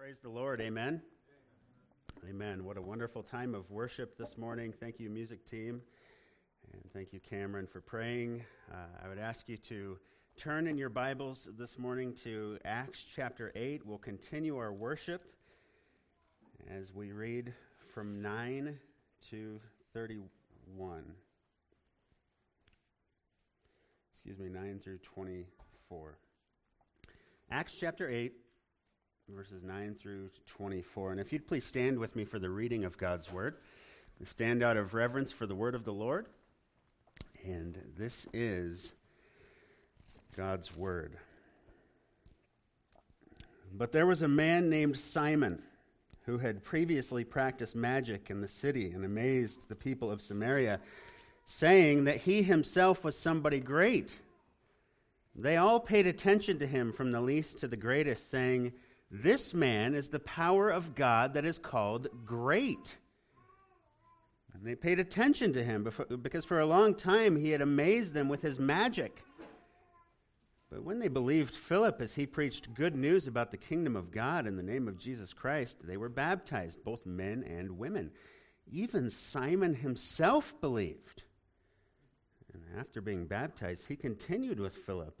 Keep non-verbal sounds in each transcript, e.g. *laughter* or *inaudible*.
Praise the Lord. Amen. Amen. What a wonderful time of worship this morning. Thank you, music team. And thank you, Cameron, for praying. Uh, I would ask you to turn in your Bibles this morning to Acts chapter 8. We'll continue our worship as we read from 9 to 31. Excuse me, 9 through 24. Acts chapter 8 verses 9 through 24. And if you'd please stand with me for the reading of God's word. We stand out of reverence for the word of the Lord. And this is God's word. But there was a man named Simon who had previously practiced magic in the city and amazed the people of Samaria, saying that he himself was somebody great. They all paid attention to him from the least to the greatest, saying, this man is the power of God that is called great. And they paid attention to him because for a long time he had amazed them with his magic. But when they believed Philip as he preached good news about the kingdom of God in the name of Jesus Christ, they were baptized, both men and women. Even Simon himself believed. And after being baptized, he continued with Philip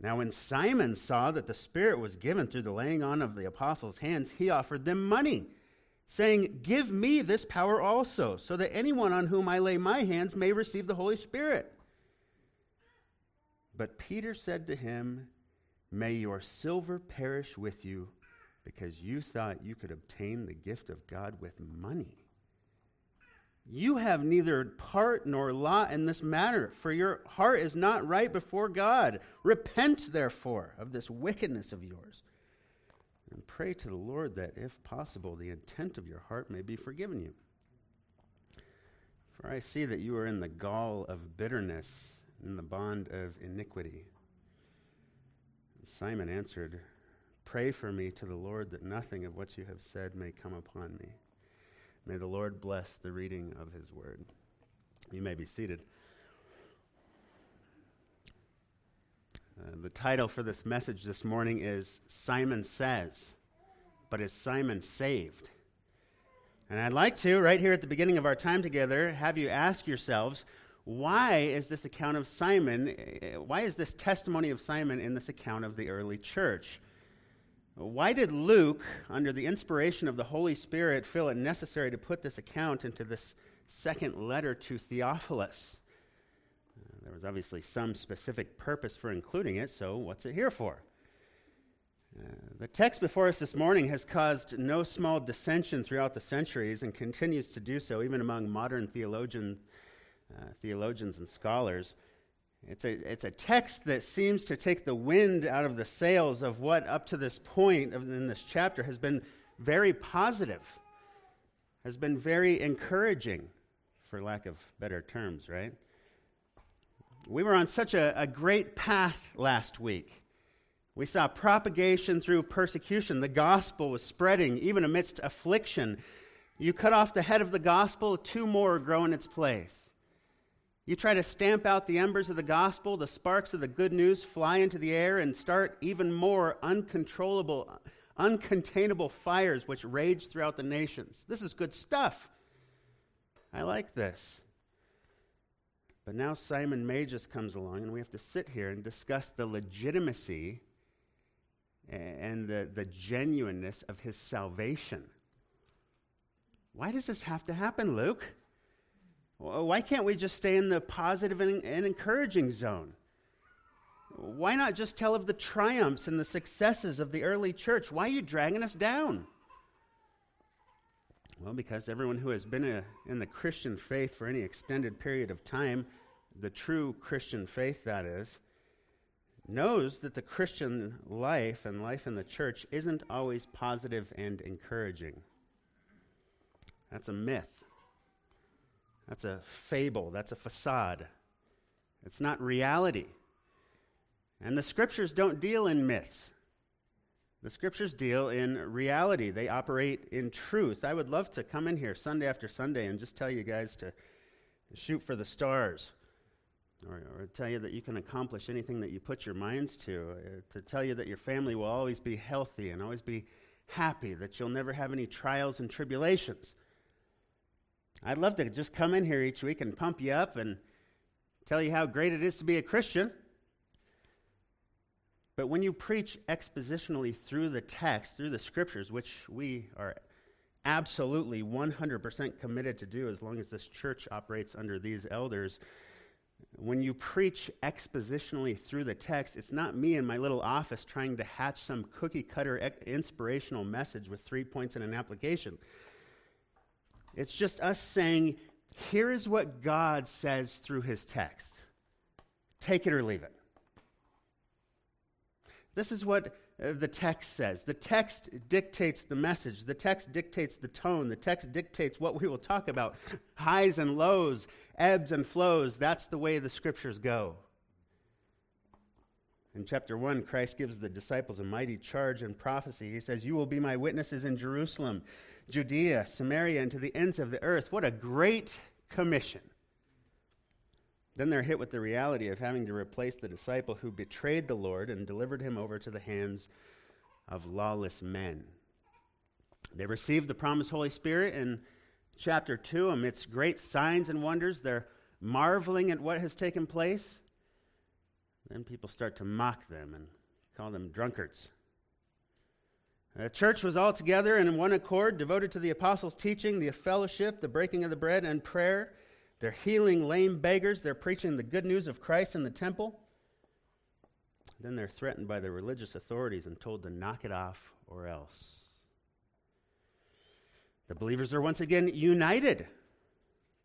Now, when Simon saw that the Spirit was given through the laying on of the apostles' hands, he offered them money, saying, Give me this power also, so that anyone on whom I lay my hands may receive the Holy Spirit. But Peter said to him, May your silver perish with you, because you thought you could obtain the gift of God with money. You have neither part nor lot in this matter, for your heart is not right before God. Repent, therefore, of this wickedness of yours, and pray to the Lord that, if possible, the intent of your heart may be forgiven you. For I see that you are in the gall of bitterness, in the bond of iniquity. Simon answered, Pray for me to the Lord that nothing of what you have said may come upon me. May the Lord bless the reading of his word. You may be seated. Uh, the title for this message this morning is Simon Says, but is Simon saved? And I'd like to, right here at the beginning of our time together, have you ask yourselves, why is this account of Simon, uh, why is this testimony of Simon in this account of the early church? Why did Luke, under the inspiration of the Holy Spirit, feel it necessary to put this account into this second letter to Theophilus? Uh, there was obviously some specific purpose for including it, so what's it here for? Uh, the text before us this morning has caused no small dissension throughout the centuries and continues to do so even among modern theologian, uh, theologians and scholars. It's a, it's a text that seems to take the wind out of the sails of what, up to this point in this chapter, has been very positive, has been very encouraging, for lack of better terms, right? We were on such a, a great path last week. We saw propagation through persecution. The gospel was spreading even amidst affliction. You cut off the head of the gospel, two more grow in its place. You try to stamp out the embers of the gospel, the sparks of the good news fly into the air and start even more uncontrollable, uncontainable fires which rage throughout the nations. This is good stuff. I like this. But now Simon Magus comes along, and we have to sit here and discuss the legitimacy and the, the genuineness of his salvation. Why does this have to happen, Luke? Why can't we just stay in the positive and, and encouraging zone? Why not just tell of the triumphs and the successes of the early church? Why are you dragging us down? Well, because everyone who has been a, in the Christian faith for any extended period of time, the true Christian faith, that is, knows that the Christian life and life in the church isn't always positive and encouraging. That's a myth. That's a fable. That's a facade. It's not reality. And the scriptures don't deal in myths. The scriptures deal in reality. They operate in truth. I would love to come in here Sunday after Sunday and just tell you guys to shoot for the stars or, or tell you that you can accomplish anything that you put your minds to, uh, to tell you that your family will always be healthy and always be happy, that you'll never have any trials and tribulations. I'd love to just come in here each week and pump you up and tell you how great it is to be a Christian. But when you preach expositionally through the text, through the scriptures, which we are absolutely 100% committed to do as long as this church operates under these elders, when you preach expositionally through the text, it's not me in my little office trying to hatch some cookie cutter inspirational message with three points and an application. It's just us saying, here is what God says through his text. Take it or leave it. This is what uh, the text says. The text dictates the message, the text dictates the tone, the text dictates what we will talk about highs and lows, ebbs and flows. That's the way the scriptures go. In chapter 1, Christ gives the disciples a mighty charge in prophecy. He says, You will be my witnesses in Jerusalem, Judea, Samaria, and to the ends of the earth. What a great commission. Then they're hit with the reality of having to replace the disciple who betrayed the Lord and delivered him over to the hands of lawless men. They received the promised Holy Spirit in chapter 2 amidst great signs and wonders. They're marveling at what has taken place. Then people start to mock them and call them drunkards. The church was all together and in one accord, devoted to the apostles' teaching, the fellowship, the breaking of the bread, and prayer. They're healing lame beggars. They're preaching the good news of Christ in the temple. Then they're threatened by the religious authorities and told to knock it off or else. The believers are once again united,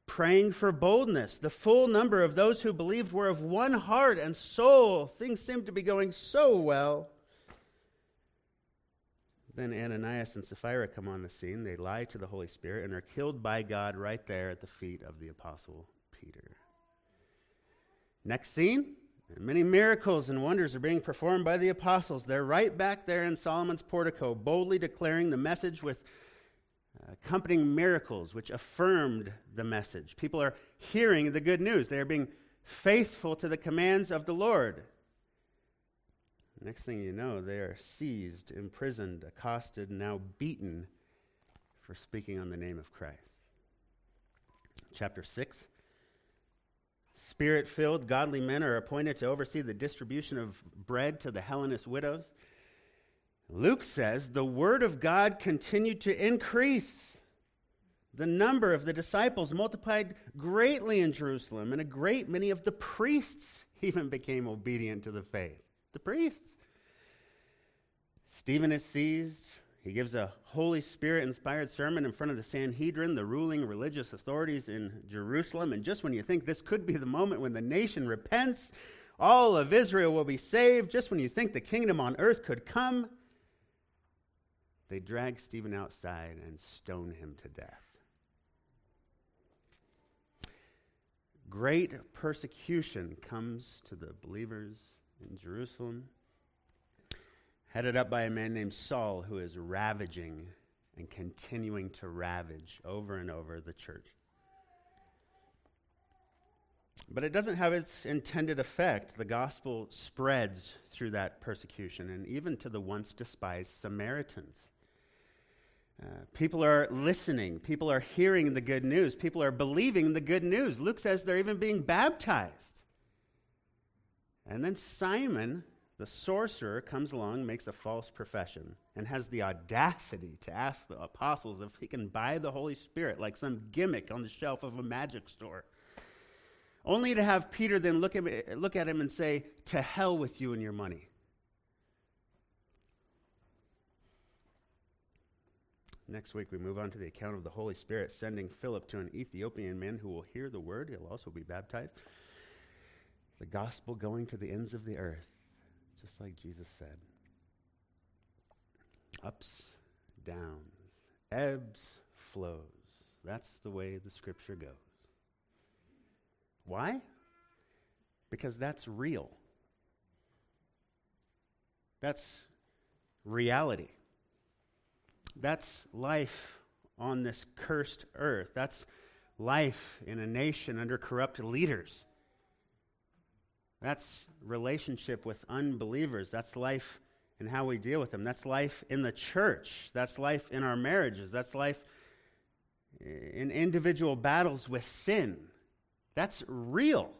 praying for boldness. The full number of those who believed were of one heart and soul. Things seem to be going so well. Then Ananias and Sapphira come on the scene. They lie to the Holy Spirit and are killed by God right there at the feet of the Apostle Peter. Next scene many miracles and wonders are being performed by the apostles. They're right back there in Solomon's portico, boldly declaring the message with uh, accompanying miracles which affirmed the message. People are hearing the good news, they are being faithful to the commands of the Lord. Next thing you know, they are seized, imprisoned, accosted, now beaten for speaking on the name of Christ. Chapter 6 Spirit filled, godly men are appointed to oversee the distribution of bread to the Hellenist widows. Luke says the word of God continued to increase. The number of the disciples multiplied greatly in Jerusalem, and a great many of the priests *laughs* even became obedient to the faith the priests. Stephen is seized. He gives a Holy Spirit inspired sermon in front of the Sanhedrin, the ruling religious authorities in Jerusalem. And just when you think this could be the moment when the nation repents, all of Israel will be saved, just when you think the kingdom on earth could come, they drag Stephen outside and stone him to death. Great persecution comes to the believers in Jerusalem, headed up by a man named Saul who is ravaging and continuing to ravage over and over the church. But it doesn't have its intended effect. The gospel spreads through that persecution and even to the once despised Samaritans. Uh, people are listening. People are hearing the good news. People are believing the good news. Luke says they're even being baptized. And then Simon, the sorcerer, comes along, makes a false profession, and has the audacity to ask the apostles if he can buy the Holy Spirit like some gimmick on the shelf of a magic store. Only to have Peter then look at, look at him and say, To hell with you and your money. Next week, we move on to the account of the Holy Spirit sending Philip to an Ethiopian man who will hear the word. He'll also be baptized the gospel going to the ends of the earth. just like Jesus said. Ups, downs, ebbs, flows. That's the way the scripture goes. Why? Because that's real. That's reality. That's life on this cursed earth. That's life in a nation under corrupt leaders. That's relationship with unbelievers. That's life and how we deal with them. That's life in the church. That's life in our marriages. That's life in individual battles with sin. That's real.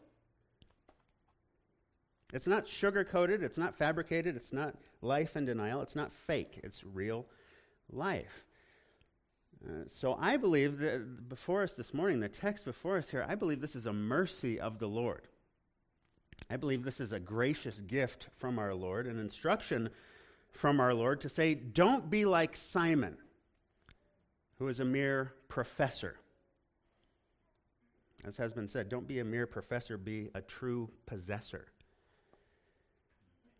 It's not sugar coated, it's not fabricated, it's not life in denial, it's not fake, it's real life. Uh, so I believe that before us this morning, the text before us here, I believe this is a mercy of the Lord. I believe this is a gracious gift from our Lord, an instruction from our Lord to say, don't be like Simon, who is a mere professor. As has been said, don't be a mere professor, be a true possessor.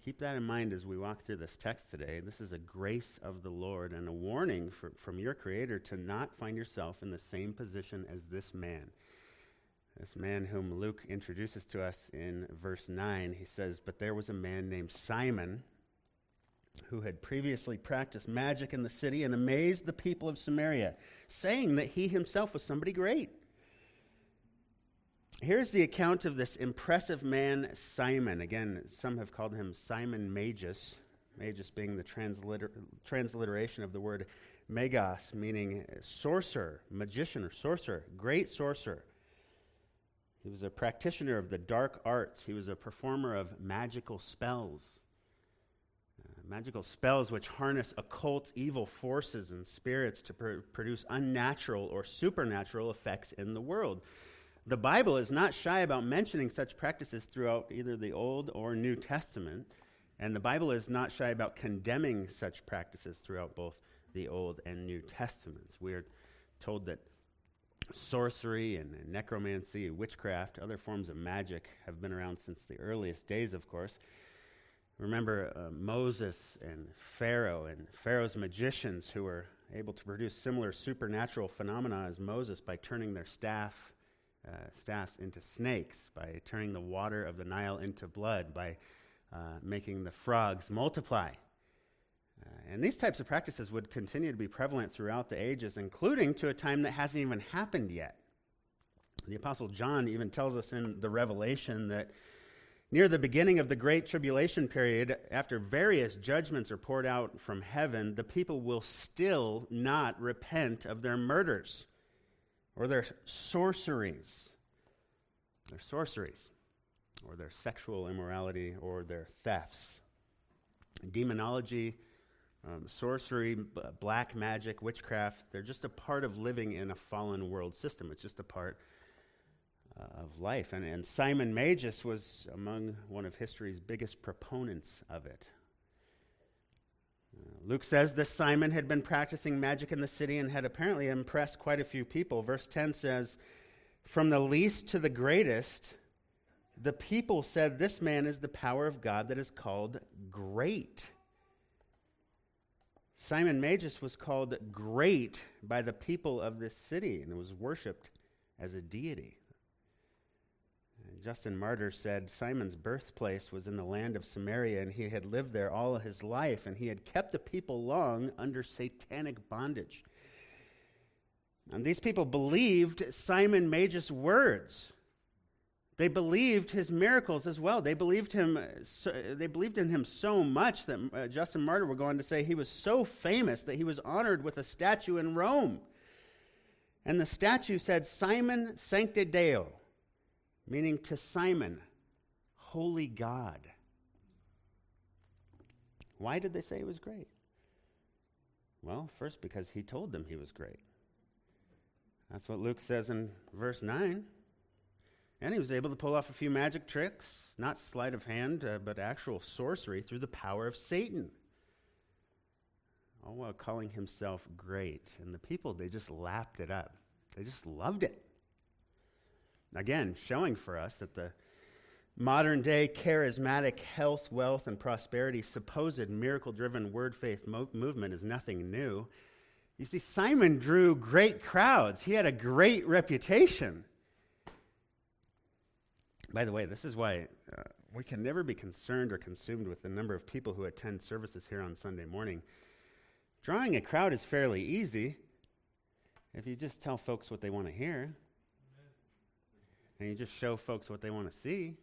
Keep that in mind as we walk through this text today. This is a grace of the Lord and a warning for, from your Creator to not find yourself in the same position as this man. This man whom Luke introduces to us in verse 9, he says, But there was a man named Simon who had previously practiced magic in the city and amazed the people of Samaria, saying that he himself was somebody great. Here's the account of this impressive man, Simon. Again, some have called him Simon Magus, Magus being the transliter- transliteration of the word magos, meaning sorcerer, magician, or sorcerer, great sorcerer. He was a practitioner of the dark arts. He was a performer of magical spells. Uh, magical spells which harness occult evil forces and spirits to pr- produce unnatural or supernatural effects in the world. The Bible is not shy about mentioning such practices throughout either the Old or New Testament, and the Bible is not shy about condemning such practices throughout both the Old and New Testaments. We are told that sorcery and, and necromancy, witchcraft, other forms of magic have been around since the earliest days, of course. Remember uh, Moses and Pharaoh and Pharaoh's magicians who were able to produce similar supernatural phenomena as Moses by turning their staff, uh, staffs into snakes, by turning the water of the Nile into blood, by uh, making the frogs multiply. Uh, and these types of practices would continue to be prevalent throughout the ages, including to a time that hasn't even happened yet. The Apostle John even tells us in the Revelation that near the beginning of the Great Tribulation period, after various judgments are poured out from heaven, the people will still not repent of their murders or their sorceries. Their sorceries, or their sexual immorality, or their thefts. Demonology um, sorcery, b- black magic, witchcraft, they're just a part of living in a fallen world system. It's just a part uh, of life. And, and Simon Magus was among one of history's biggest proponents of it. Uh, Luke says this Simon had been practicing magic in the city and had apparently impressed quite a few people. Verse 10 says, From the least to the greatest, the people said, This man is the power of God that is called great. Simon Magus was called great by the people of this city and was worshipped as a deity. Justin Martyr said Simon's birthplace was in the land of Samaria, and he had lived there all his life, and he had kept the people long under satanic bondage. And these people believed Simon Magus' words. They believed his miracles as well. They believed him. So, they believed in him so much that uh, Justin Martyr were going to say he was so famous that he was honored with a statue in Rome. And the statue said Simon Sancte Deo, meaning to Simon, holy God. Why did they say he was great? Well, first because he told them he was great. That's what Luke says in verse 9. And he was able to pull off a few magic tricks, not sleight of hand, uh, but actual sorcery through the power of Satan. All while calling himself great. And the people, they just lapped it up. They just loved it. Again, showing for us that the, modern day charismatic health, wealth, and prosperity, supposed miracle driven word faith mo- movement is nothing new. You see, Simon drew great crowds, he had a great reputation. By the way, this is why uh, we can never be concerned or consumed with the number of people who attend services here on Sunday morning. Drawing a crowd is fairly easy if you just tell folks what they want to hear and you just show folks what they want to see.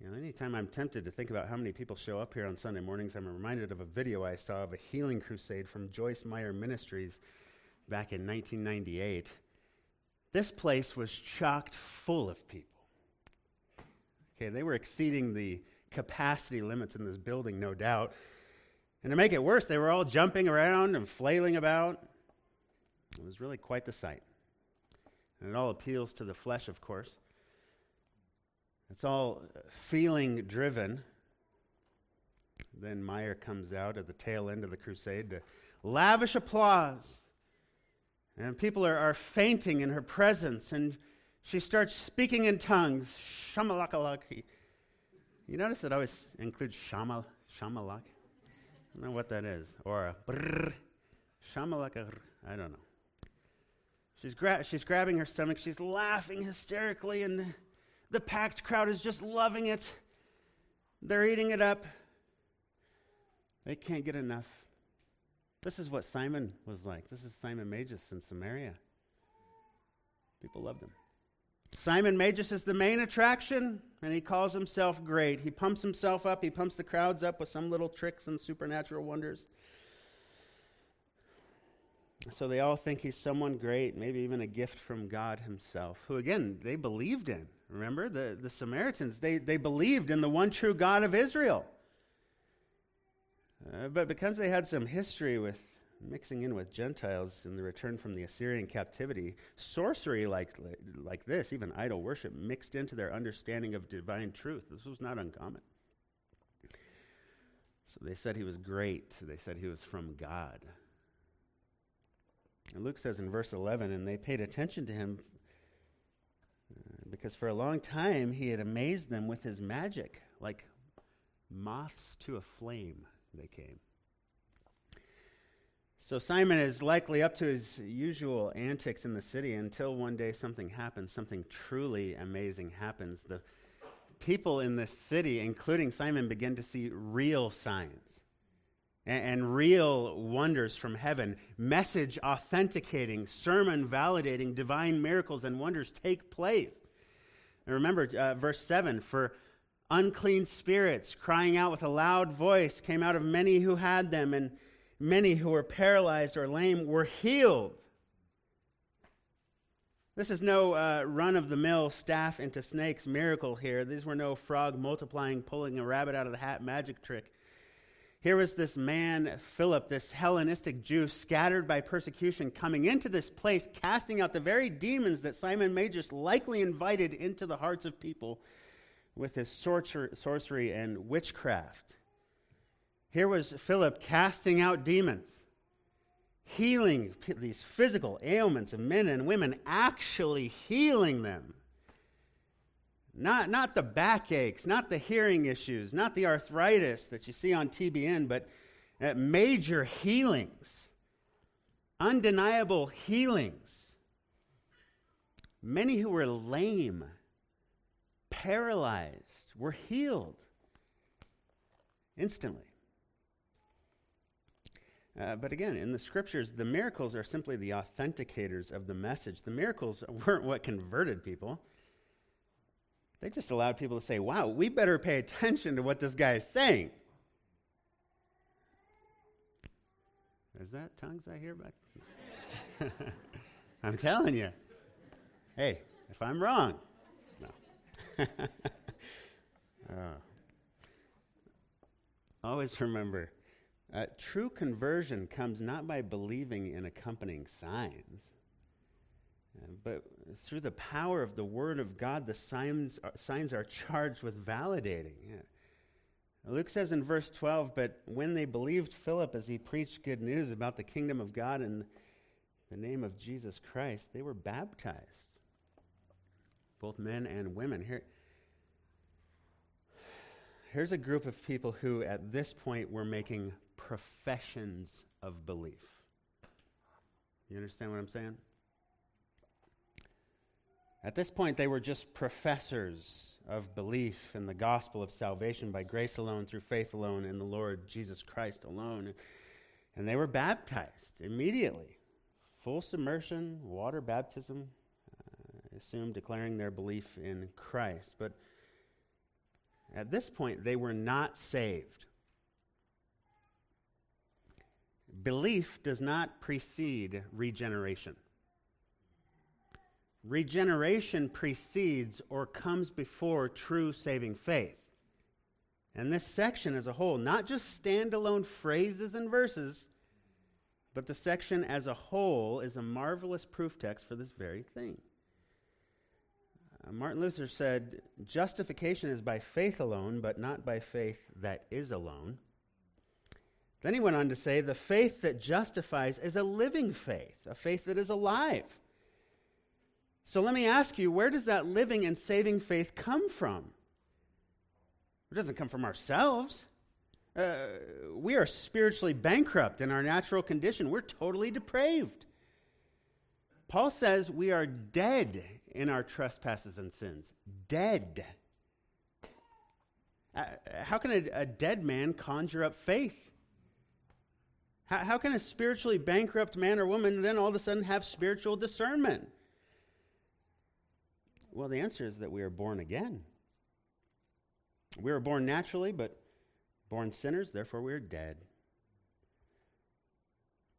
You know, anytime I'm tempted to think about how many people show up here on Sunday mornings, I'm reminded of a video I saw of a healing crusade from Joyce Meyer Ministries back in 1998. This place was chocked full of people. Okay, they were exceeding the capacity limits in this building, no doubt. And to make it worse, they were all jumping around and flailing about. It was really quite the sight. And it all appeals to the flesh, of course. It's all feeling driven. Then Meyer comes out at the tail end of the crusade to lavish applause. And people are, are fainting in her presence, and she starts speaking in tongues. Shamalakalaki. You notice it always includes shamal, shamalak? I don't know what that is. Or a brrr, shamalaka, I don't know. She's, gra- she's grabbing her stomach. She's laughing hysterically, and the packed crowd is just loving it. They're eating it up. They can't get enough. This is what Simon was like. This is Simon Magus in Samaria. People loved him. Simon Magus is the main attraction, and he calls himself great. He pumps himself up, he pumps the crowds up with some little tricks and supernatural wonders. So they all think he's someone great, maybe even a gift from God himself, who, again, they believed in. Remember, the, the Samaritans, they, they believed in the one true God of Israel. Uh, but because they had some history with mixing in with Gentiles in the return from the Assyrian captivity, sorcery like, like this, even idol worship, mixed into their understanding of divine truth. This was not uncommon. So they said he was great. They said he was from God. And Luke says in verse 11, and they paid attention to him uh, because for a long time he had amazed them with his magic, like moths to a flame they came. So Simon is likely up to his usual antics in the city until one day something happens, something truly amazing happens. The people in this city, including Simon, begin to see real signs and, and real wonders from heaven. Message authenticating, sermon validating, divine miracles and wonders take place. And remember, uh, verse 7 for unclean spirits crying out with a loud voice came out of many who had them, and many who were paralyzed or lame were healed. This is no uh, run of the mill staff into snakes miracle here. These were no frog multiplying, pulling a rabbit out of the hat magic trick. Here was this man, Philip, this Hellenistic Jew, scattered by persecution, coming into this place, casting out the very demons that Simon Magus likely invited into the hearts of people with his sorcery and witchcraft. Here was Philip casting out demons, healing these physical ailments of men and women, actually healing them. Not, not the backaches, not the hearing issues, not the arthritis that you see on TBN, but uh, major healings, undeniable healings. Many who were lame, paralyzed, were healed instantly. Uh, but again, in the scriptures, the miracles are simply the authenticators of the message. The miracles *laughs* weren't what converted people. They just allowed people to say, wow, we better pay attention to what this guy is saying. Is that tongues I hear back? *laughs* I'm telling you. Hey, if I'm wrong, uh, *laughs* always remember uh, true conversion comes not by believing in accompanying signs but through the power of the Word of God, the signs are, signs are charged with validating. Yeah. Luke says in verse 12, but when they believed Philip as he preached good news about the kingdom of God in the name of Jesus Christ, they were baptized. both men and women. Here, here's a group of people who, at this point, were making professions of belief. You understand what I'm saying? At this point, they were just professors of belief in the gospel of salvation by grace alone, through faith alone, in the Lord Jesus Christ alone. And they were baptized immediately. Full submersion, water baptism, uh, assume declaring their belief in Christ. But at this point, they were not saved. Belief does not precede regeneration. Regeneration precedes or comes before true saving faith. And this section as a whole, not just standalone phrases and verses, but the section as a whole is a marvelous proof text for this very thing. Uh, Martin Luther said, Justification is by faith alone, but not by faith that is alone. Then he went on to say, The faith that justifies is a living faith, a faith that is alive. So let me ask you, where does that living and saving faith come from? It doesn't come from ourselves. Uh, we are spiritually bankrupt in our natural condition. We're totally depraved. Paul says we are dead in our trespasses and sins. Dead. Uh, how can a, a, dead man conjure up faith? How, how can a spiritually bankrupt man or woman then all of a sudden have spiritual discernment? Well, the answer is that we are born again. We were born naturally, but born sinners, therefore we are dead.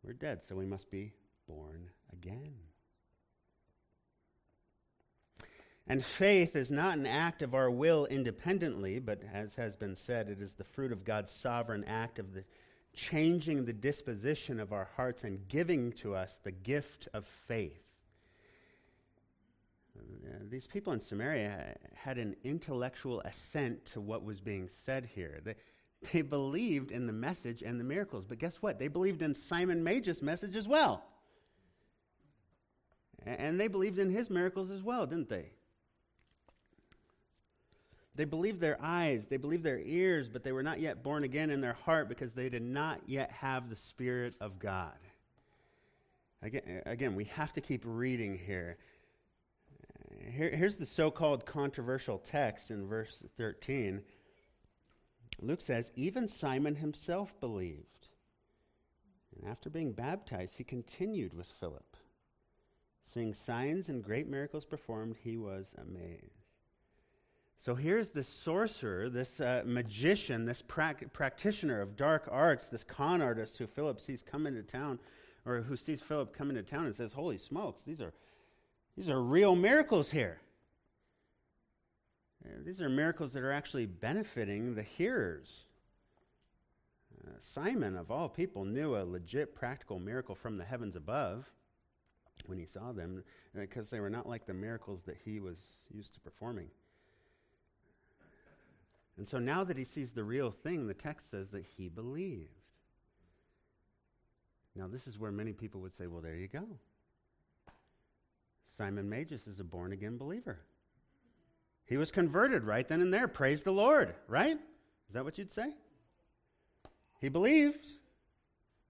We're dead, so we must be born again. And faith is not an act of our will independently, but as has been said, it is the fruit of God's sovereign act of the changing the disposition of our hearts and giving to us the gift of faith. Uh, these people in Samaria had an intellectual assent to what was being said here. They, they believed in the message and the miracles, but guess what? They believed in Simon Magus' message as well. And they believed in his miracles as well, didn't they? They believed their eyes, they believed their ears, but they were not yet born again in their heart because they did not yet have the Spirit of God. Again, again we have to keep reading here. Here, here's the so called controversial text in verse 13. Luke says, Even Simon himself believed. And after being baptized, he continued with Philip. Seeing signs and great miracles performed, he was amazed. So here's this sorcerer, this uh, magician, this pra- practitioner of dark arts, this con artist who Philip sees come into town, or who sees Philip come into town and says, Holy smokes, these are these are real miracles here. These are miracles that are actually benefiting the hearers. Uh, Simon, of all people, knew a legit practical miracle from the heavens above when he saw them because they were not like the miracles that he was used to performing. And so now that he sees the real thing, the text says that he believed. Now, this is where many people would say, well, there you go. Simon Magus is a born again believer. He was converted right then and there. Praise the Lord, right? Is that what you'd say? He believed.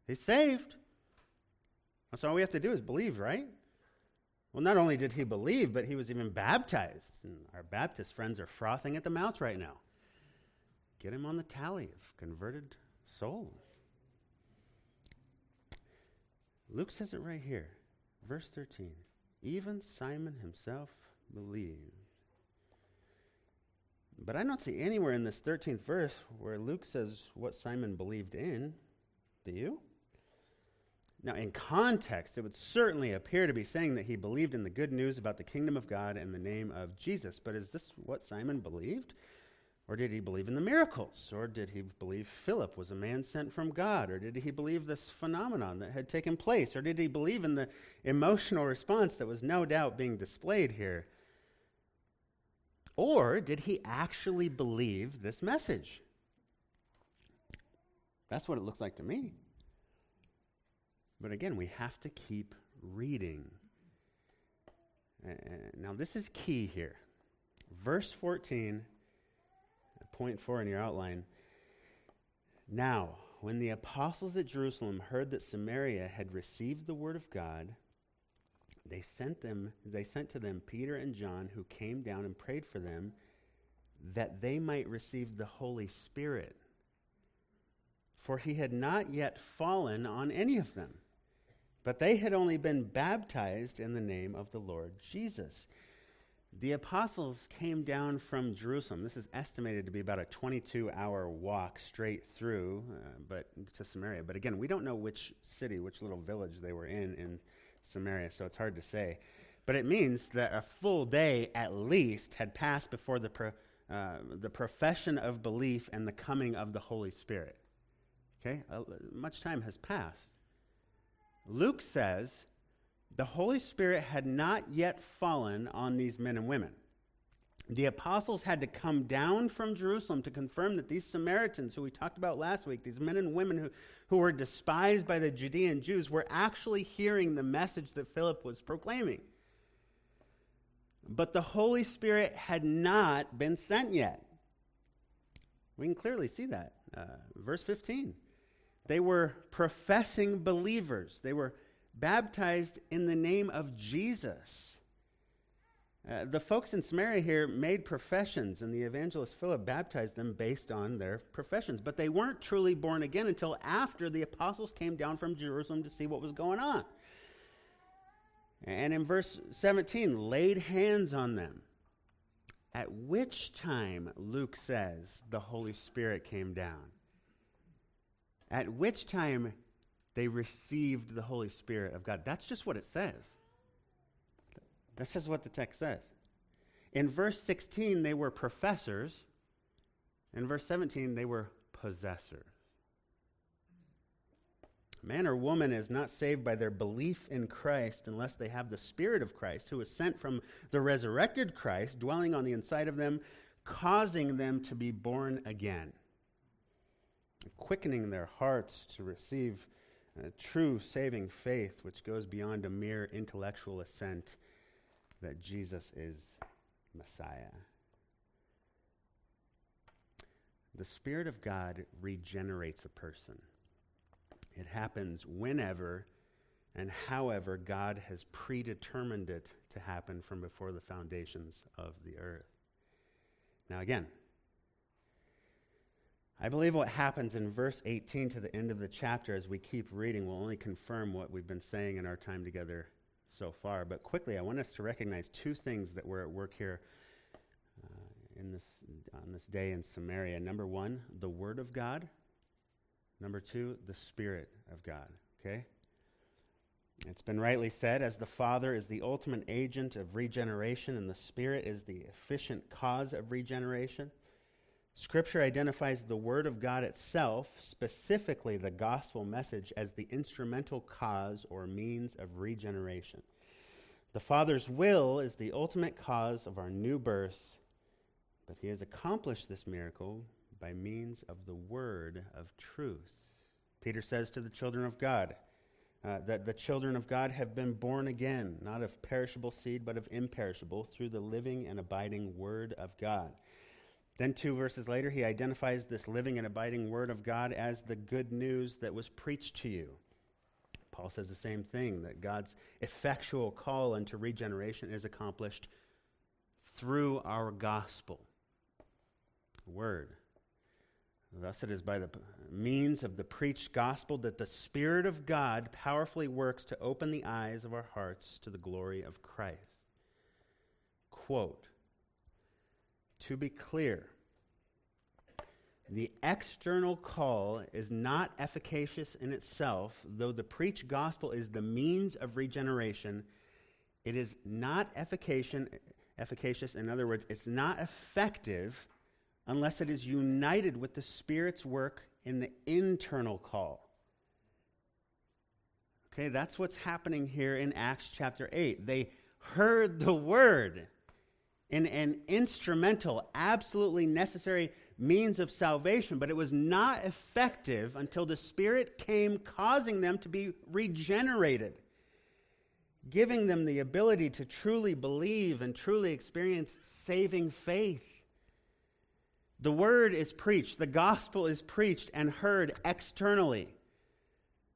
He's saved. That's all we have to do is believe, right? Well, not only did he believe, but he was even baptized. And our Baptist friends are frothing at the mouth right now. Get him on the tally of converted souls. Luke says it right here, verse 13. Even Simon himself believed. But I don't see anywhere in this 13th verse where Luke says what Simon believed in. Do you? Now, in context, it would certainly appear to be saying that he believed in the good news about the kingdom of God and the name of Jesus. But is this what Simon believed? Or did he believe in the miracles? Or did he believe Philip was a man sent from God? Or did he believe this phenomenon that had taken place? Or did he believe in the emotional response that was no doubt being displayed here? Or did he actually believe this message? That's what it looks like to me. But again, we have to keep reading. Uh, now, this is key here. Verse 14, point four in your outline. Now, when the apostles at Jerusalem heard that Samaria had received the word of God, they sent them they sent to them Peter and John who came down and prayed for them that they might receive the Holy Spirit. For he had not yet fallen on any of them, but they had only been baptized in the name of the Lord Jesus. The apostles came down from Jerusalem. This is estimated to be about a 22 hour walk straight through uh, but to Samaria. But again, we don't know which city, which little village they were in in Samaria, so it's hard to say. But it means that a full day at least had passed before the, pro, uh, the profession of belief and the coming of the Holy Spirit. Okay? Uh, much time has passed. Luke says the Holy Spirit had not yet fallen on these men and women. The apostles had to come down from Jerusalem to confirm that these Samaritans, who we talked about last week, these men and women who, who were despised by the Judean Jews, were actually hearing the message that Philip was proclaiming. But the Holy Spirit had not been sent yet. We can clearly see that. Uh, verse 15. They were professing believers, they were baptized in the name of Jesus. Uh, the folks in Samaria here made professions, and the evangelist Philip baptized them based on their professions. But they weren't truly born again until after the apostles came down from Jerusalem to see what was going on. And in verse 17, laid hands on them. At which time, Luke says, the Holy Spirit came down. At which time they received the Holy Spirit of God. That's just what it says. This is what the text says. In verse 16, they were professors. In verse 17, they were possessors. Man or woman is not saved by their belief in Christ unless they have the Spirit of Christ, who is sent from the resurrected Christ, dwelling on the inside of them, causing them to be born again, quickening their hearts to receive true saving faith, which goes beyond a mere intellectual assent that Jesus is Messiah. The Spirit of God regenerates a person. It happens whenever and however God has predetermined it to happen from before the foundations of the earth. Now, again, I believe what happens in verse 18 to the end of the chapter as we keep reading will only confirm what we've been saying in our time together so far. But quickly, I want us to recognize two things that were at work here uh, in this, on this day in Samaria. Number one, the Word of God. Number two, the Spirit of God. Okay? It's been rightly said, as the Father is the ultimate agent of regeneration and the Spirit is the efficient cause of regeneration. Scripture identifies the Word of God itself, specifically the gospel message, as the instrumental cause or means of regeneration. The Father's will is the ultimate cause of our new birth, but He has accomplished this miracle by means of the Word of truth. Peter says to the children of God uh, that the children of God have been born again, not of perishable seed, but of imperishable, through the living and abiding Word of God. Then, two verses later, he identifies this living and abiding word of God as the good news that was preached to you. Paul says the same thing that God's effectual call into regeneration is accomplished through our gospel word. Thus, it is by the means of the preached gospel that the Spirit of God powerfully works to open the eyes of our hearts to the glory of Christ. Quote to be clear, the external call is not efficacious in itself, though the preached gospel is the means of regeneration. It is not efficacious. In other words, it's not effective unless it is united with the Spirit's work in the internal call. Okay, that's what's happening here in Acts chapter 8. They heard the word in an instrumental, absolutely necessary means of salvation, but it was not effective until the Spirit came causing them to be regenerated. giving them the ability to truly believe and truly experience saving faith. The word is preached, the gospel is preached and heard externally.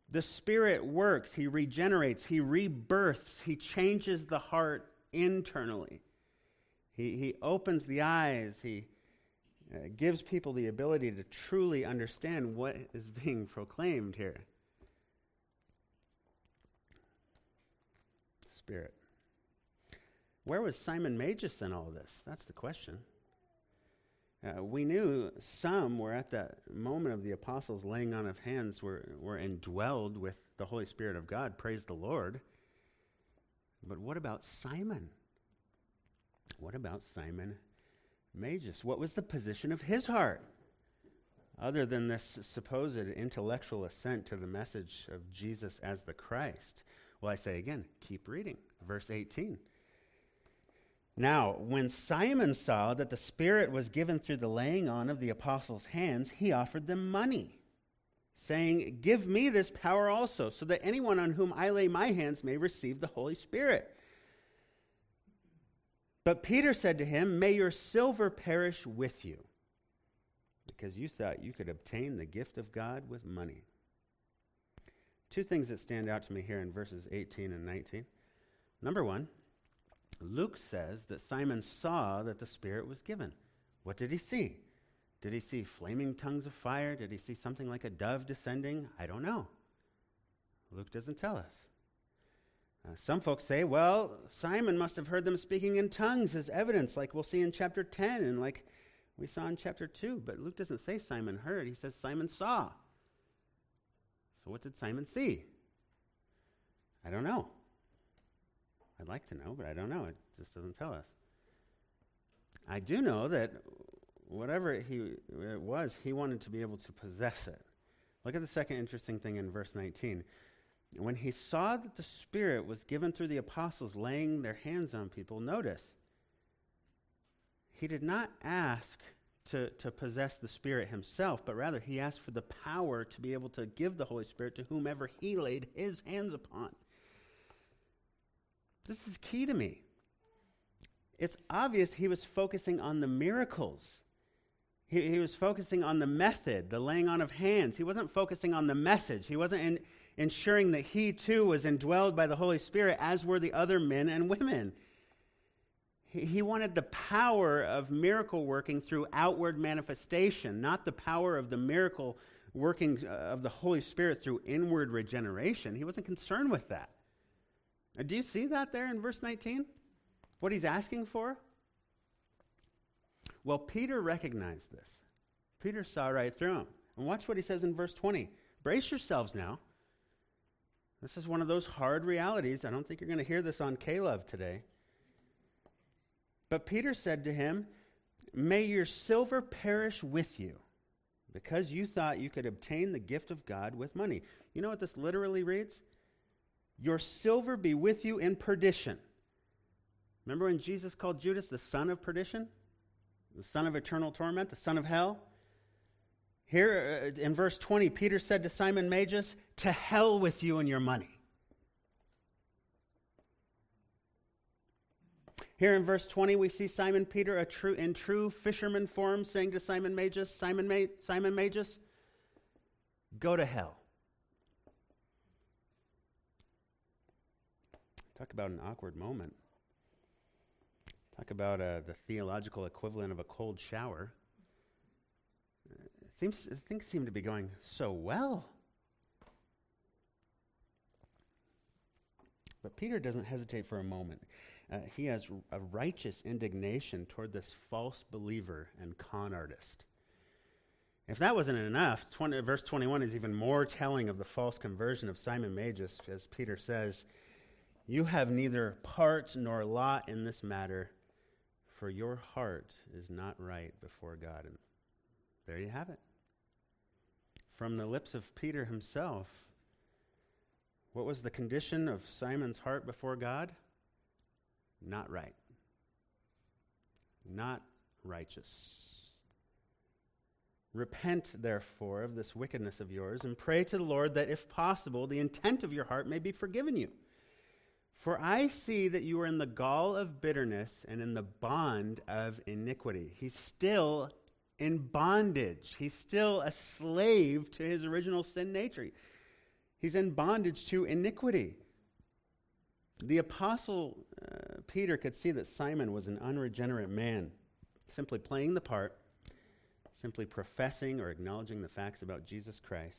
The Spirit works, He regenerates, He rebirths, He changes the heart internally. He, he opens the eyes, He uh, gives people the ability to truly understand what is being proclaimed here. Spirit. Where was Simon Magus in all this? That's the question. Uh, we knew some were at that moment of the apostles' laying on of hands were, were indwelled with the Holy Spirit of God. Praise the Lord. But what about Simon? What about Simon Magus? What was the position of his heart? Other than this supposed intellectual assent to the message of Jesus as the Christ. Well, I say again, keep reading. Verse 18. Now, when Simon saw that the Spirit was given through the laying on of the apostles' hands, he offered them money, saying, Give me this power also, so that anyone on whom I lay my hands may receive the Holy Spirit. But Peter said to him, May your silver perish with you, because you thought you could obtain the gift of God with money. Two things that stand out to me here in verses 18 and 19. Number one, Luke says that Simon saw that the Spirit was given. What did he see? Did he see flaming tongues of fire? Did he see something like a dove descending? I don't know. Luke doesn't tell us. Uh, some folks say, well, Simon must have heard them speaking in tongues as evidence, like we'll see in chapter 10 and like we saw in chapter 2. But Luke doesn't say Simon heard, he says Simon saw. So, what did Simon see? I don't know. I'd like to know, but I don't know. It just doesn't tell us. I do know that whatever he, it was, he wanted to be able to possess it. Look at the second interesting thing in verse 19. When he saw that the Spirit was given through the apostles laying their hands on people, notice, he did not ask to, to possess the Spirit himself, but rather he asked for the power to be able to give the Holy Spirit to whomever he laid his hands upon. This is key to me. It's obvious he was focusing on the miracles. He, he was focusing on the method, the laying on of hands. He wasn't focusing on the message. He wasn't in, ensuring that he too was indwelled by the Holy Spirit, as were the other men and women. He, he wanted the power of miracle working through outward manifestation, not the power of the miracle working uh, of the Holy Spirit through inward regeneration. He wasn't concerned with that. Do you see that there in verse 19? What he's asking for? Well, Peter recognized this. Peter saw right through him. And watch what he says in verse 20. Brace yourselves now. This is one of those hard realities. I don't think you're going to hear this on Caleb today. But Peter said to him, May your silver perish with you, because you thought you could obtain the gift of God with money. You know what this literally reads? Your silver be with you in perdition. Remember when Jesus called Judas the son of perdition? The son of eternal torment, the son of hell? Here uh, in verse 20, Peter said to Simon Magus, To hell with you and your money. Here in verse 20, we see Simon Peter true, in true fisherman form saying to Simon Magus, Simon, Ma- Simon Magus, go to hell. Talk about an awkward moment. Talk about uh, the theological equivalent of a cold shower. Seems, things seem to be going so well. But Peter doesn't hesitate for a moment. Uh, he has a righteous indignation toward this false believer and con artist. If that wasn't enough, 20, verse 21 is even more telling of the false conversion of Simon Magus, as Peter says. You have neither part nor lot in this matter, for your heart is not right before God. And there you have it. From the lips of Peter himself, what was the condition of Simon's heart before God? Not right. Not righteous. Repent, therefore, of this wickedness of yours, and pray to the Lord that, if possible, the intent of your heart may be forgiven you. For I see that you are in the gall of bitterness and in the bond of iniquity. He's still in bondage. He's still a slave to his original sin nature. He's in bondage to iniquity. The apostle uh, Peter could see that Simon was an unregenerate man, simply playing the part, simply professing or acknowledging the facts about Jesus Christ,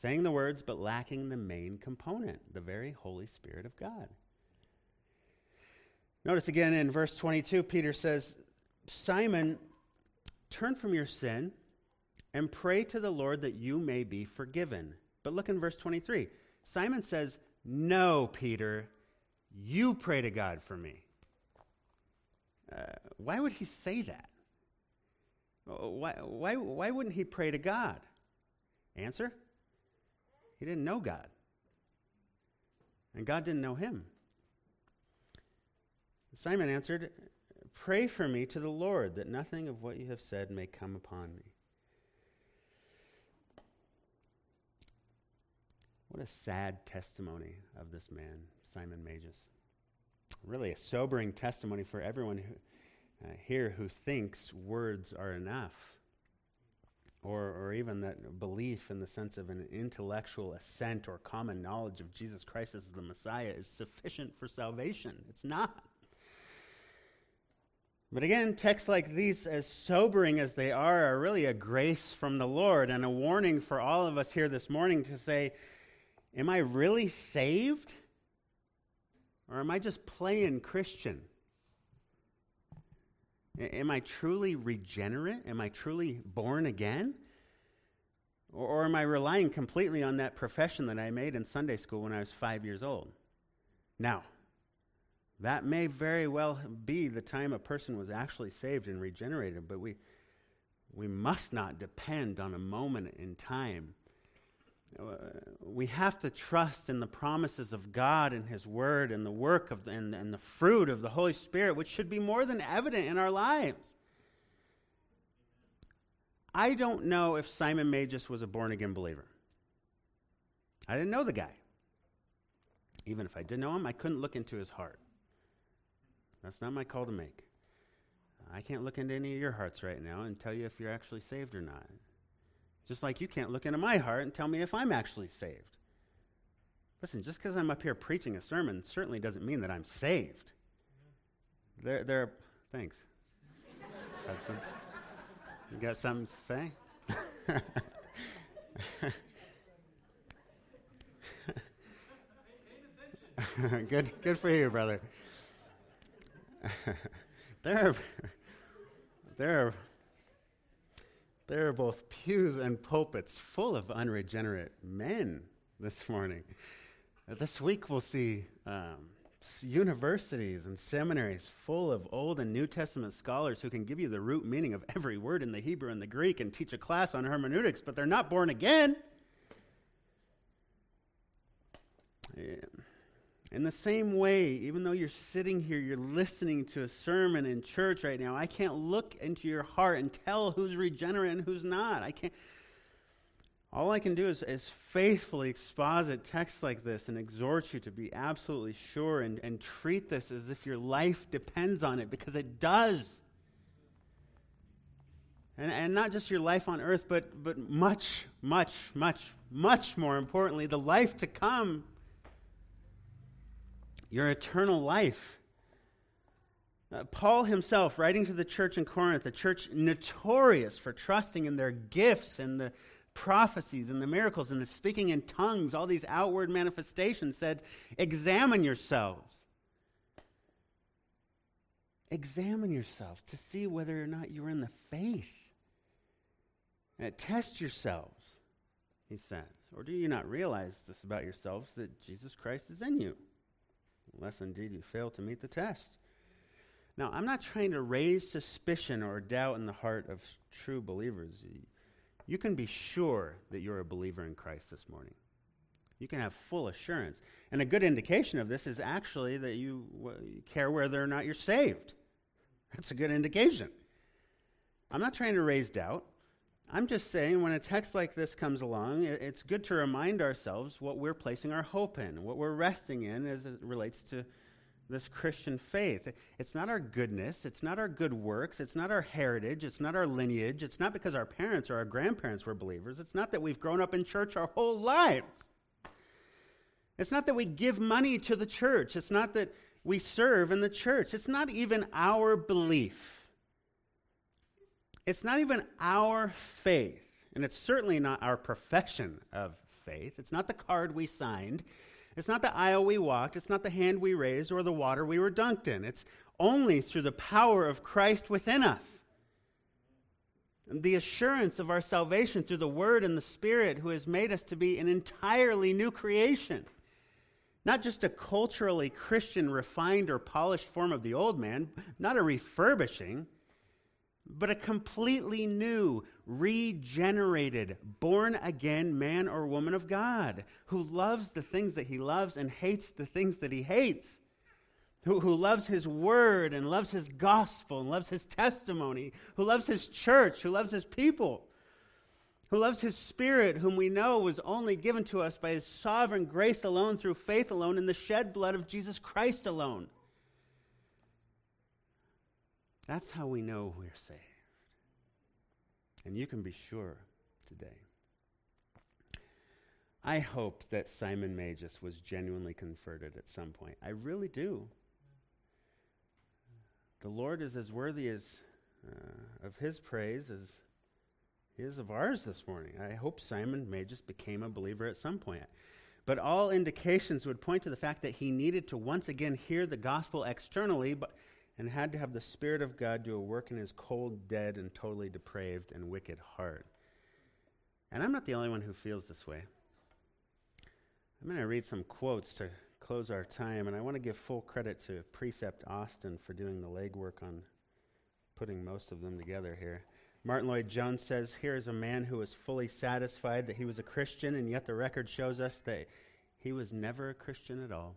saying the words but lacking the main component, the very Holy Spirit of God. Notice again in verse 22, Peter says, Simon, turn from your sin and pray to the Lord that you may be forgiven. But look in verse 23. Simon says, No, Peter, you pray to God for me. Uh, why would he say that? Why, why, why wouldn't he pray to God? Answer He didn't know God. And God didn't know him. Simon answered, Pray for me to the Lord that nothing of what you have said may come upon me. What a sad testimony of this man, Simon Magus. Really a sobering testimony for everyone who, uh, here who thinks words are enough, or, or even that belief in the sense of an intellectual assent or common knowledge of Jesus Christ as the Messiah is sufficient for salvation. It's not. But again, texts like these, as sobering as they are, are really a grace from the Lord and a warning for all of us here this morning to say, Am I really saved? Or am I just playing Christian? Am I truly regenerate? Am I truly born again? Or, am I relying completely on that profession that I made in Sunday school when I was five years old? Now, that may very well be the time a person was actually saved and regenerated, but we, we must not depend on a moment in time. Uh, we have to trust in the promises of God and His Word and the work of the, and, and the fruit of the Holy Spirit, which should be more than evident in our lives. I don't know if Simon Magus was a born again believer. I didn't know the guy. Even if I did know him, I couldn't look into his heart. That's not my call to make. I can't look into any of your hearts right now and tell you if you're actually saved or not. Just like you can't look into my heart and tell me if I'm actually saved. Listen, just because I'm up here preaching a sermon certainly doesn't mean that I'm saved. There, there. Thanks. got some, you got something to say? *laughs* good, good for you, brother. *laughs* there, are, there, are, there are both pews and pulpits full of unregenerate men this morning. This week we'll see um, universities and seminaries full of Old and New Testament scholars who can give you the root meaning of every word in the Hebrew and the Greek and teach a class on hermeneutics, but they're not born again. Yeah. In the same way, even though you're sitting here, you're listening to a sermon in church right now, I can't look into your heart and tell who's regenerate and who's not. I can't. All I can do is, is faithfully exposit texts like this and exhort you to be absolutely sure and, and treat this as if your life depends on it, because it does. And, and not just your life on earth, but, but much, much, much, much more importantly, the life to come your eternal life. Uh, Paul himself, writing to the church in Corinth, a church notorious for trusting in their gifts and the prophecies and the miracles and the speaking in tongues, all these outward manifestations, said, Examine yourselves. Examine yourselves to see whether or not you're in the faith. Uh, test yourselves, he says. Or do you not realize this about yourselves that Jesus Christ is in you? Unless indeed you fail to meet the test. Now, I'm not trying to raise suspicion or doubt in the heart of true believers. You can be sure that you're a believer in Christ this morning. You can have full assurance. And a good indication of this is actually that you, you care whether or not you're saved. That's a good indication. I'm not trying to raise doubt. I'm just saying, when a text like this comes along, it's good to remind ourselves what we're placing our hope in, what we're resting in as it relates to this Christian faith. It's not our goodness, it's not our good works, it's not our heritage, it's not our lineage, it's not because our parents or our grandparents were believers, it's not that we've grown up in church our whole lives. It's not that we give money to the church, it's not that we serve in the church, it's not even our belief. It's not even our faith, and it's certainly not our profession of faith. It's not the card we signed. It's not the aisle we walked. It's not the hand we raised or the water we were dunked in. It's only through the power of Christ within us. And the assurance of our salvation through the Word and the Spirit who has made us to be an entirely new creation. Not just a culturally Christian, refined, or polished form of the old man, not a refurbishing but a completely new, regenerated, born again man or woman of God who loves the things that he loves and hates the things that he hates, who, who loves his word and loves his gospel and loves his testimony, who loves his church, who loves his people. Who loves his spirit, whom we know was only given to us by his sovereign grace alone, through faith alone, in the shed blood of Jesus Christ alone. That's how we know we're saved. And you can be sure today. I hope that Simon Magus was genuinely converted at some point. I really do. The Lord is as worthy as uh, of his praise as he is of ours this morning. I hope Simon Magus became a believer at some point. But all indications would point to the fact that he needed to once again hear the gospel externally, but and had to have the Spirit of God do a work in his cold, dead, and totally depraved and wicked heart. And I'm not the only one who feels this way. I'm going to read some quotes to close our time, and I want to give full credit to Precept Austin for doing the legwork on putting most of them together here. Martyn Lloyd-Jones says, Here is a man who was fully satisfied that he was a Christian, and yet the record shows us that he was never a Christian at all.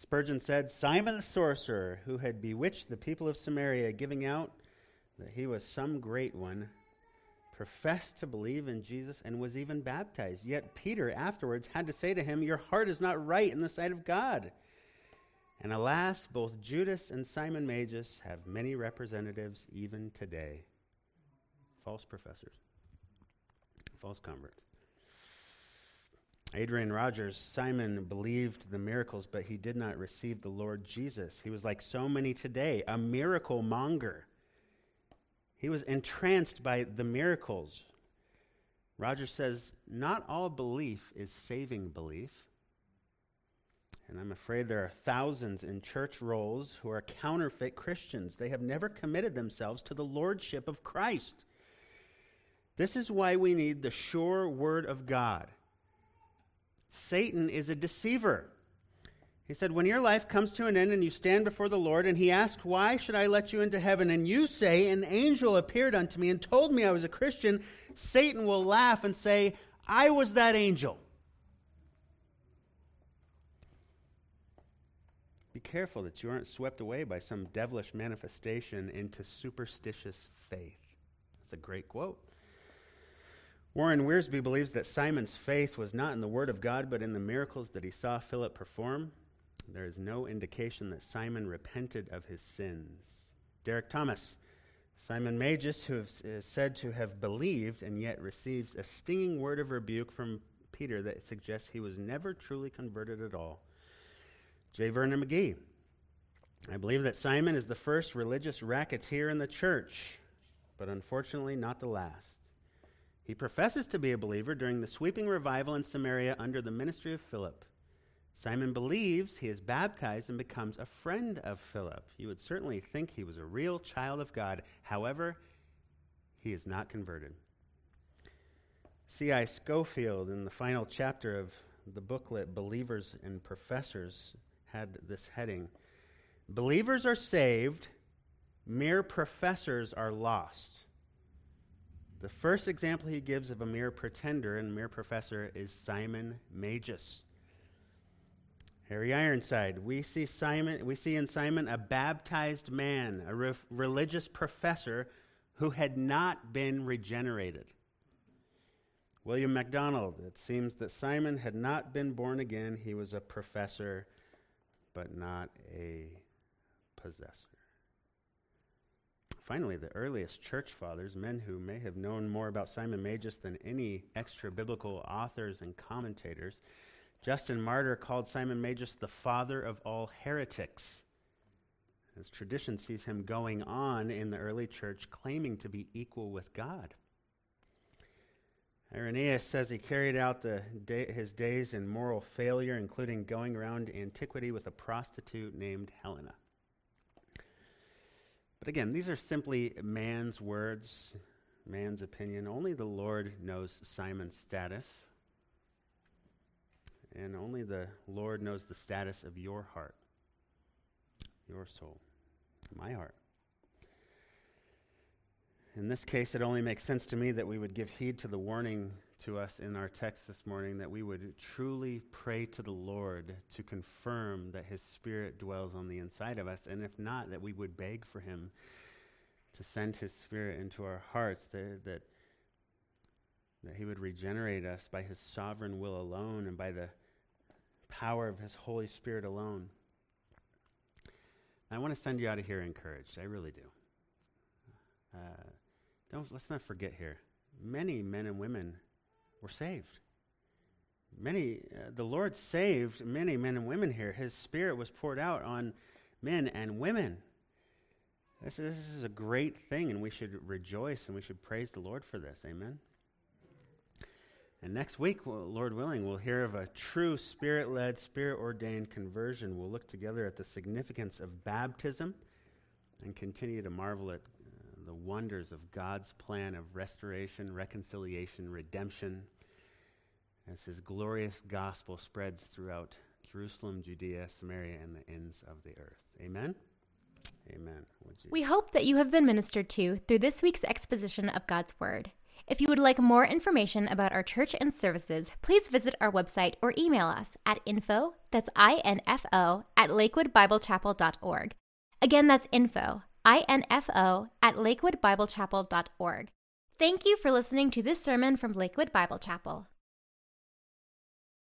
Spurgeon said, Simon the sorcerer, who had bewitched the people of Samaria, giving out that he was some great one, professed to believe in Jesus and was even baptized. Yet Peter afterwards had to say to him, Your heart is not right in the sight of God. And alas, both Judas and Simon Magus have many representatives even today false professors, false converts. Adrian Rogers, Simon believed the miracles, but he did not receive the Lord Jesus. He was like so many today, a miracle monger. He was entranced by the miracles. Rogers says, Not all belief is saving belief. And I'm afraid there are thousands in church rolls who are counterfeit Christians. They have never committed themselves to the lordship of Christ. This is why we need the sure word of God. Satan is a deceiver. He said, When your life comes to an end and you stand before the Lord, and he asks, Why should I let you into heaven? And you say, An angel appeared unto me and told me I was a Christian, Satan will laugh and say, I was that angel. Be careful that you aren't swept away by some devilish manifestation into superstitious faith. That's a great quote. Warren Wiersbe believes that Simon's faith was not in the Word of God, but in the miracles that he saw Philip perform. There is no indication that Simon repented of his sins. Derek Thomas, Simon Magus, who is said to have believed and yet receives a stinging word of rebuke from Peter that suggests he was never truly converted at all. J. Vernon McGee, I believe that Simon is the first religious racketeer in the church, but unfortunately not the last. He professes to be a believer during the sweeping revival in Samaria under the ministry of Philip. Simon believes he is baptized and becomes a friend of Philip. You would certainly think he was a real child of God. However, he is not converted. C.I. Scofield, in the final chapter of the booklet, Believers and Professors, had this heading Believers are saved, mere professors are lost. The first example he gives of a mere pretender and mere professor is Simon Magus. Harry Ironside, we see Simon, we see in Simon a baptized man, a re- religious professor who had not been regenerated. William MacDonald, it seems that Simon had not been born again. He was a professor, but not a possessor. Finally, the earliest church fathers, men who may have known more about Simon Magus than any extra biblical authors and commentators, Justin Martyr called Simon Magus the father of all heretics. As tradition sees him going on in the early church claiming to be equal with God. Irenaeus says he carried out his days in moral failure, including going around antiquity with a prostitute named Helena. But again, these are simply man's words, man's opinion. Only the Lord knows Simon's status. And only the Lord knows the status of your heart, your soul, my heart. In this case, it only makes sense to me that we would give heed to the warning to us in our text this morning that we would truly pray to the Lord to confirm that His Spirit dwells on the inside of us, and if not, that we would beg for Him to send His Spirit into our hearts, that, that, that He would regenerate us by His sovereign will alone and by the power of His Holy Spirit alone. I want to send you out of here encouraged. I really do. Uh, don't, let's not forget here. Many men and women were saved. Many, uh, the Lord saved many men and women here. His Spirit was poured out on men and women. This, this is a great thing, and we should rejoice and we should praise the Lord for this. Amen. And next week, Lord willing, we'll hear of a true spirit led, spirit ordained conversion. We'll look together at the significance of baptism and continue to marvel at the wonders of God's plan of restoration, reconciliation, redemption, as his glorious gospel spreads throughout Jerusalem, Judea, Samaria, and the ends of the earth. Amen. Amen. We hope that you have been ministered to through this week's exposition of God's Word. If you would like more information about our church and services, please visit our website or email us at info, that's I-N-F-O, at lakewoodbiblechapel.org. Again, that's info, info at lakewoodbiblechapel.org. Thank you for listening to this sermon from Lakewood Bible Chapel.